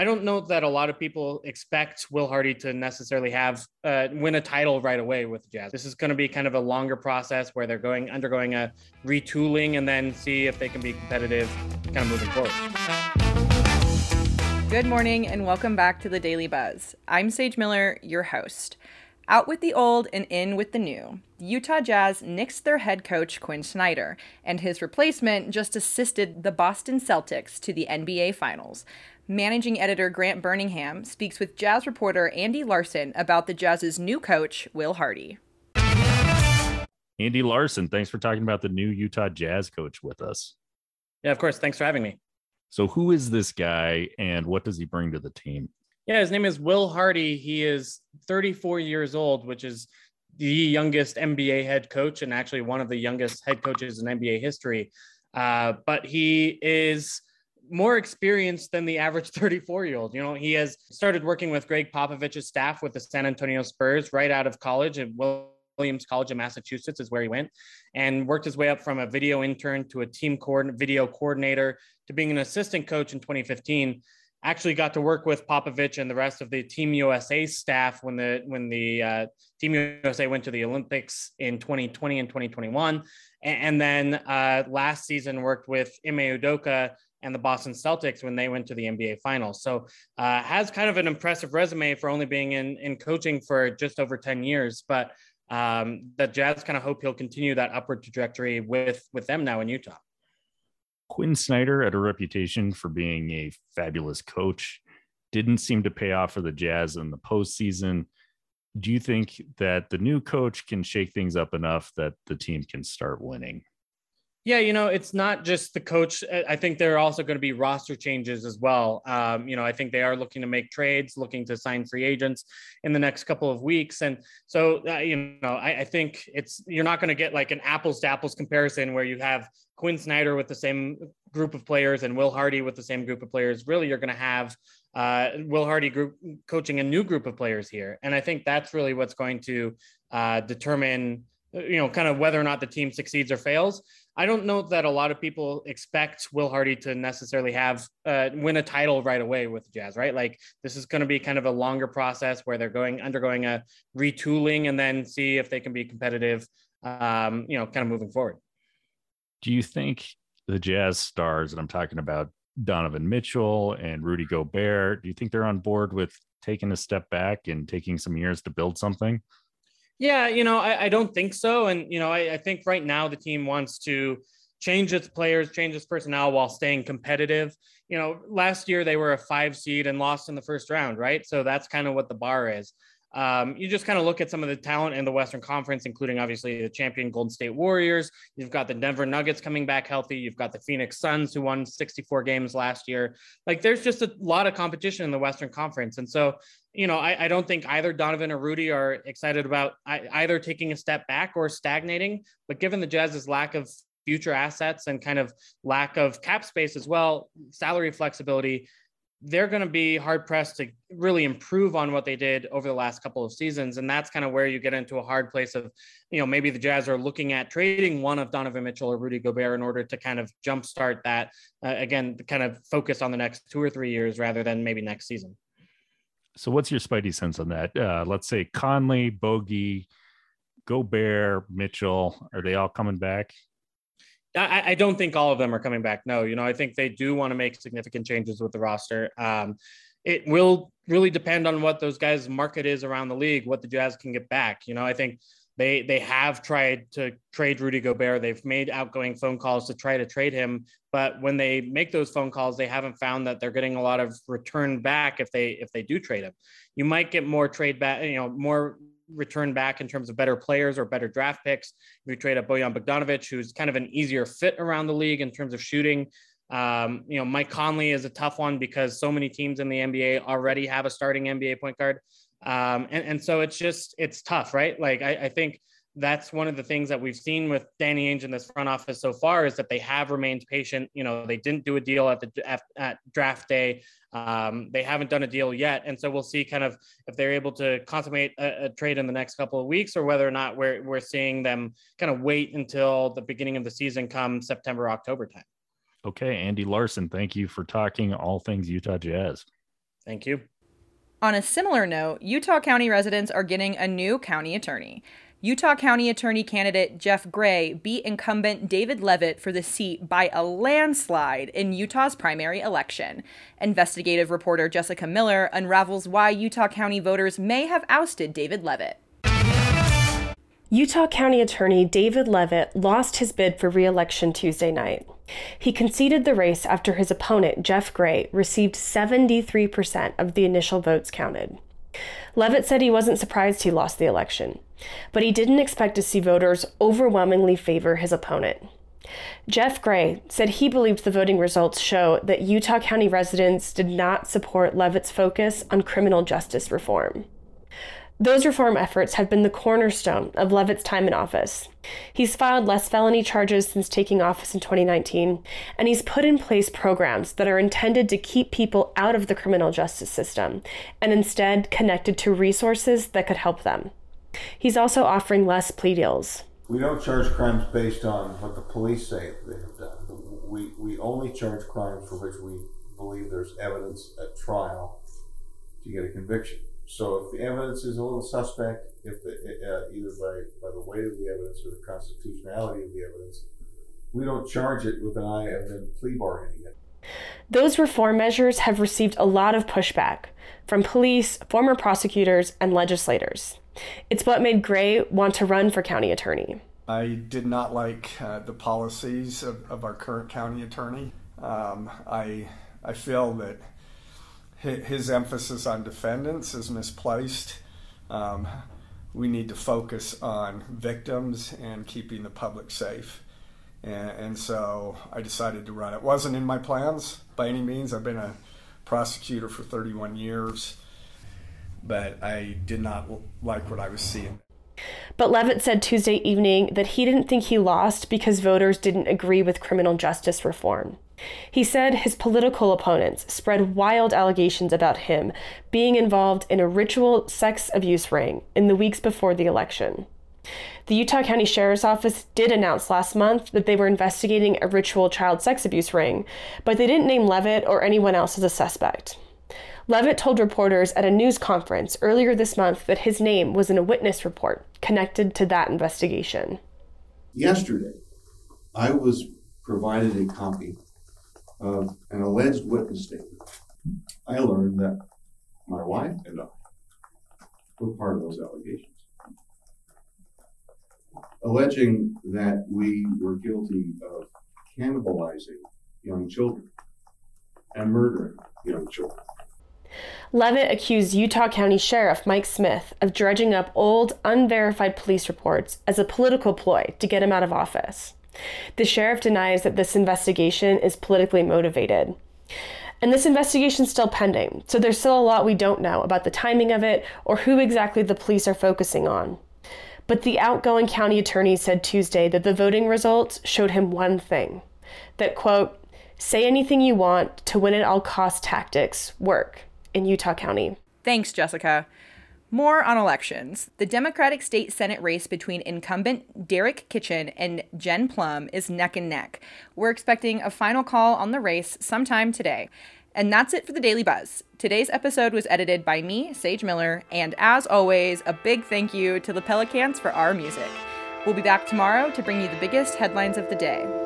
I don't know that a lot of people expect Will Hardy to necessarily have uh, win a title right away with Jazz. This is going to be kind of a longer process where they're going undergoing a retooling and then see if they can be competitive, kind of moving forward. Good morning and welcome back to the Daily Buzz. I'm Sage Miller, your host. Out with the old and in with the new. Utah Jazz nixed their head coach Quinn Snyder, and his replacement just assisted the Boston Celtics to the NBA Finals. Managing editor Grant Burningham speaks with Jazz reporter Andy Larsen about the Jazz's new coach, Will Hardy. Andy Larsen, thanks for talking about the new Utah Jazz coach with us. Yeah, of course. Thanks for having me. So, who is this guy and what does he bring to the team? Yeah, his name is Will Hardy. He is 34 years old, which is the youngest NBA head coach and actually one of the youngest head coaches in NBA history. Uh, but he is more experienced than the average 34 year old. You know, he has started working with Gregg Popovich's staff with the San Antonio Spurs right out of college at Williams College in Massachusetts is where he went and worked his way up from a video intern to a team video coordinator to being an assistant coach in 2015 actually got to work with Popovich and the rest of the Team USA staff when the when the uh, Team USA went to the Olympics in 2020 and 2021, and, and then uh, last season worked with Ime Udoka and the Boston Celtics when they went to the NBA Finals. So uh, has kind of an impressive resume for only being in in coaching for just over 10 years, but. Um, the Jazz kind of hope he'll continue that upward trajectory with with them now in Utah. Quinn Snyder had a reputation for being a fabulous coach, didn't seem to pay off for the Jazz in the postseason. Do you think that the new coach can shake things up enough that the team can start winning? Yeah, you know, it's not just the coach. I think there are also going to be roster changes as well. Um, you know, I think they are looking to make trades, looking to sign free agents in the next couple of weeks. And so, uh, you know, I, I, think it's you're not going to get like an apples to apples comparison where you have Quinn Snyder with the same group of players and Will Hardy with the same group of players. Really, you're going to have uh, Will Hardy group coaching a new group of players here, and I think that's really what's going to uh, determine you know kind of whether or not the team succeeds or fails I don't know that a lot of people expect Will Hardy to necessarily have uh, win a title right away with Jazz, right? Like this is going to be kind of a longer process where they're going undergoing a retooling and then see if they can be competitive, um, you know, kind of moving forward. Do you think the Jazz stars that I'm talking about, Donovan Mitchell and Rudy Gobert, do you think they're on board with taking a step back and taking some years to build something? Yeah, you know, I, I don't think so. And, you know, I, I, think right now the team wants to change its players, change its personnel while staying competitive. You know, last year they were a five seed and lost in the first round, right? So that's kind of what the bar is. Um, you just kind of look at some of the talent in the Western Conference, including obviously the champion Golden State Warriors. You've got the Denver Nuggets coming back healthy. You've got the Phoenix Suns who won 64 games last year. Like there's just a lot of competition in the Western Conference. And so, you know, I, I don't think either Donovan or Rudy are excited about either taking a step back or stagnating. But given the Jazz's lack of future assets and kind of lack of cap space as well, salary flexibility, they're going to be hard pressed to really improve on what they did over the last couple of seasons. And that's kind of where you get into a hard place of, you know, maybe the Jazz are looking at trading one of Donovan Mitchell or Rudy Gobert in order to kind of jumpstart that, uh, again, kind of focus on the next two or three years rather than maybe next season. So, what's your spidey sense on that? Uh, let's say Conley, Bogey, Gobert, Mitchell, are they all coming back? I, I, don't think all of them are coming back. No, you know, I think they do want to make significant changes with the roster. Um, it will really depend on what those guys' market is around the league, what the Jazz can get back. You know, I think they they have tried to trade Rudy Gobert. They've made outgoing phone calls to try to trade him, but when they make those phone calls, they haven't found that they're getting a lot of return back if they if they do trade him. You might get more trade back, you know, more return back in terms of better players or better draft picks. If you trade up Bojan Bogdanovic, who's kind of an easier fit around the league in terms of shooting. Um, you know, Mike Conley is a tough one because so many teams in the NBA already have a starting NBA point guard. Um, and, and so it's just, it's tough, right? Like, I, I think that's one of the things that we've seen with Danny Ainge in this front office so far is that they have remained patient. You know, they didn't do a deal at the at, at draft day. Um, they haven't done a deal yet, and so we'll see kind of if they're able to consummate a, a, trade in the next couple of weeks, or whether or not we're we're seeing them kind of wait until the beginning of the season, come September October time. Okay, Andy Larsen, thank you for talking all things Utah Jazz. Thank you. On a similar note, Utah County residents are getting a new county attorney. Utah County Attorney candidate Jeff Gray beat incumbent David Leavitt for the seat by a landslide in Utah's primary election. Investigative reporter Jessica Miller unravels why Utah County voters may have ousted David Leavitt. Utah County Attorney David Leavitt lost his bid for re election Tuesday night. He conceded the race after his opponent, Jeff Gray, received 73% of the initial votes counted. Leavitt said he wasn't surprised he lost the election, but he didn't expect to see voters overwhelmingly favor his opponent. Jeff Gray said he believed the voting results show that Utah County residents did not support Leavitt's focus on criminal justice reform. Those reform efforts have been the cornerstone of Leavitt's time in office. He's filed less felony charges since taking office in 2019, and he's put in place programs that are intended to keep people out of the criminal justice system and instead connected to resources that could help them. He's also offering less plea deals. We don't charge crimes based on what the police say they have done. We, we only charge crimes for which we believe there's evidence at trial to get a conviction. So if the evidence is a little suspect, if the, uh, either by, by the weight of the evidence or the constitutionality of the evidence, we don't charge it with an eye of then plea bargaining it. Those reform measures have received a lot of pushback from police, former prosecutors, and legislators. It's what made Gray want to run for county attorney. I did not like uh, the policies of, of, our current county attorney. Um, I, I feel that his emphasis on defendants is misplaced. Um, we need to focus on victims and keeping the public safe. And, and, so I decided to run. It wasn't in my plans by any means. I've been a prosecutor for 31 years, but I did not like what I was seeing. But Leavitt said Tuesday evening that he didn't think he lost because voters didn't agree with criminal justice reform. He said his political opponents spread wild allegations about him being involved in a ritual sex abuse ring in the weeks before the election. The Utah County Sheriff's Office did announce last month that they were investigating a ritual child sex abuse ring, but they didn't name Leavitt or anyone else as a suspect. Leavitt told reporters at a news conference earlier this month that his name was in a witness report connected to that investigation. Yesterday, I was provided a copy of an alleged witness statement, I learned that my wife and I were part of those allegations. Alleging that we were guilty of cannibalizing young children and murdering young children. Leavitt accused Utah County Sheriff Mike Smith of dredging up old, unverified police reports as a political ploy to get him out of office. The sheriff denies that this investigation is politically motivated. And this investigation is still pending, so there's still a lot we don't know about the timing of it or who exactly the police are focusing on. But the outgoing county attorney said Tuesday that the voting results showed him one thing that, quote, say anything you want to win at all cost tactics work in Utah County. Thanks, Jessica. More on elections. The Democratic state Senate race between incumbent Derek Kitchen and Jen Plumb is neck and neck. We're expecting a final call on the race sometime today. And that's it for the Daily Buzz. Today's episode was edited by me, Sage Miller, and as always, a big thank you to the Pelicans for our music. We'll be back tomorrow to bring you the biggest headlines of the day.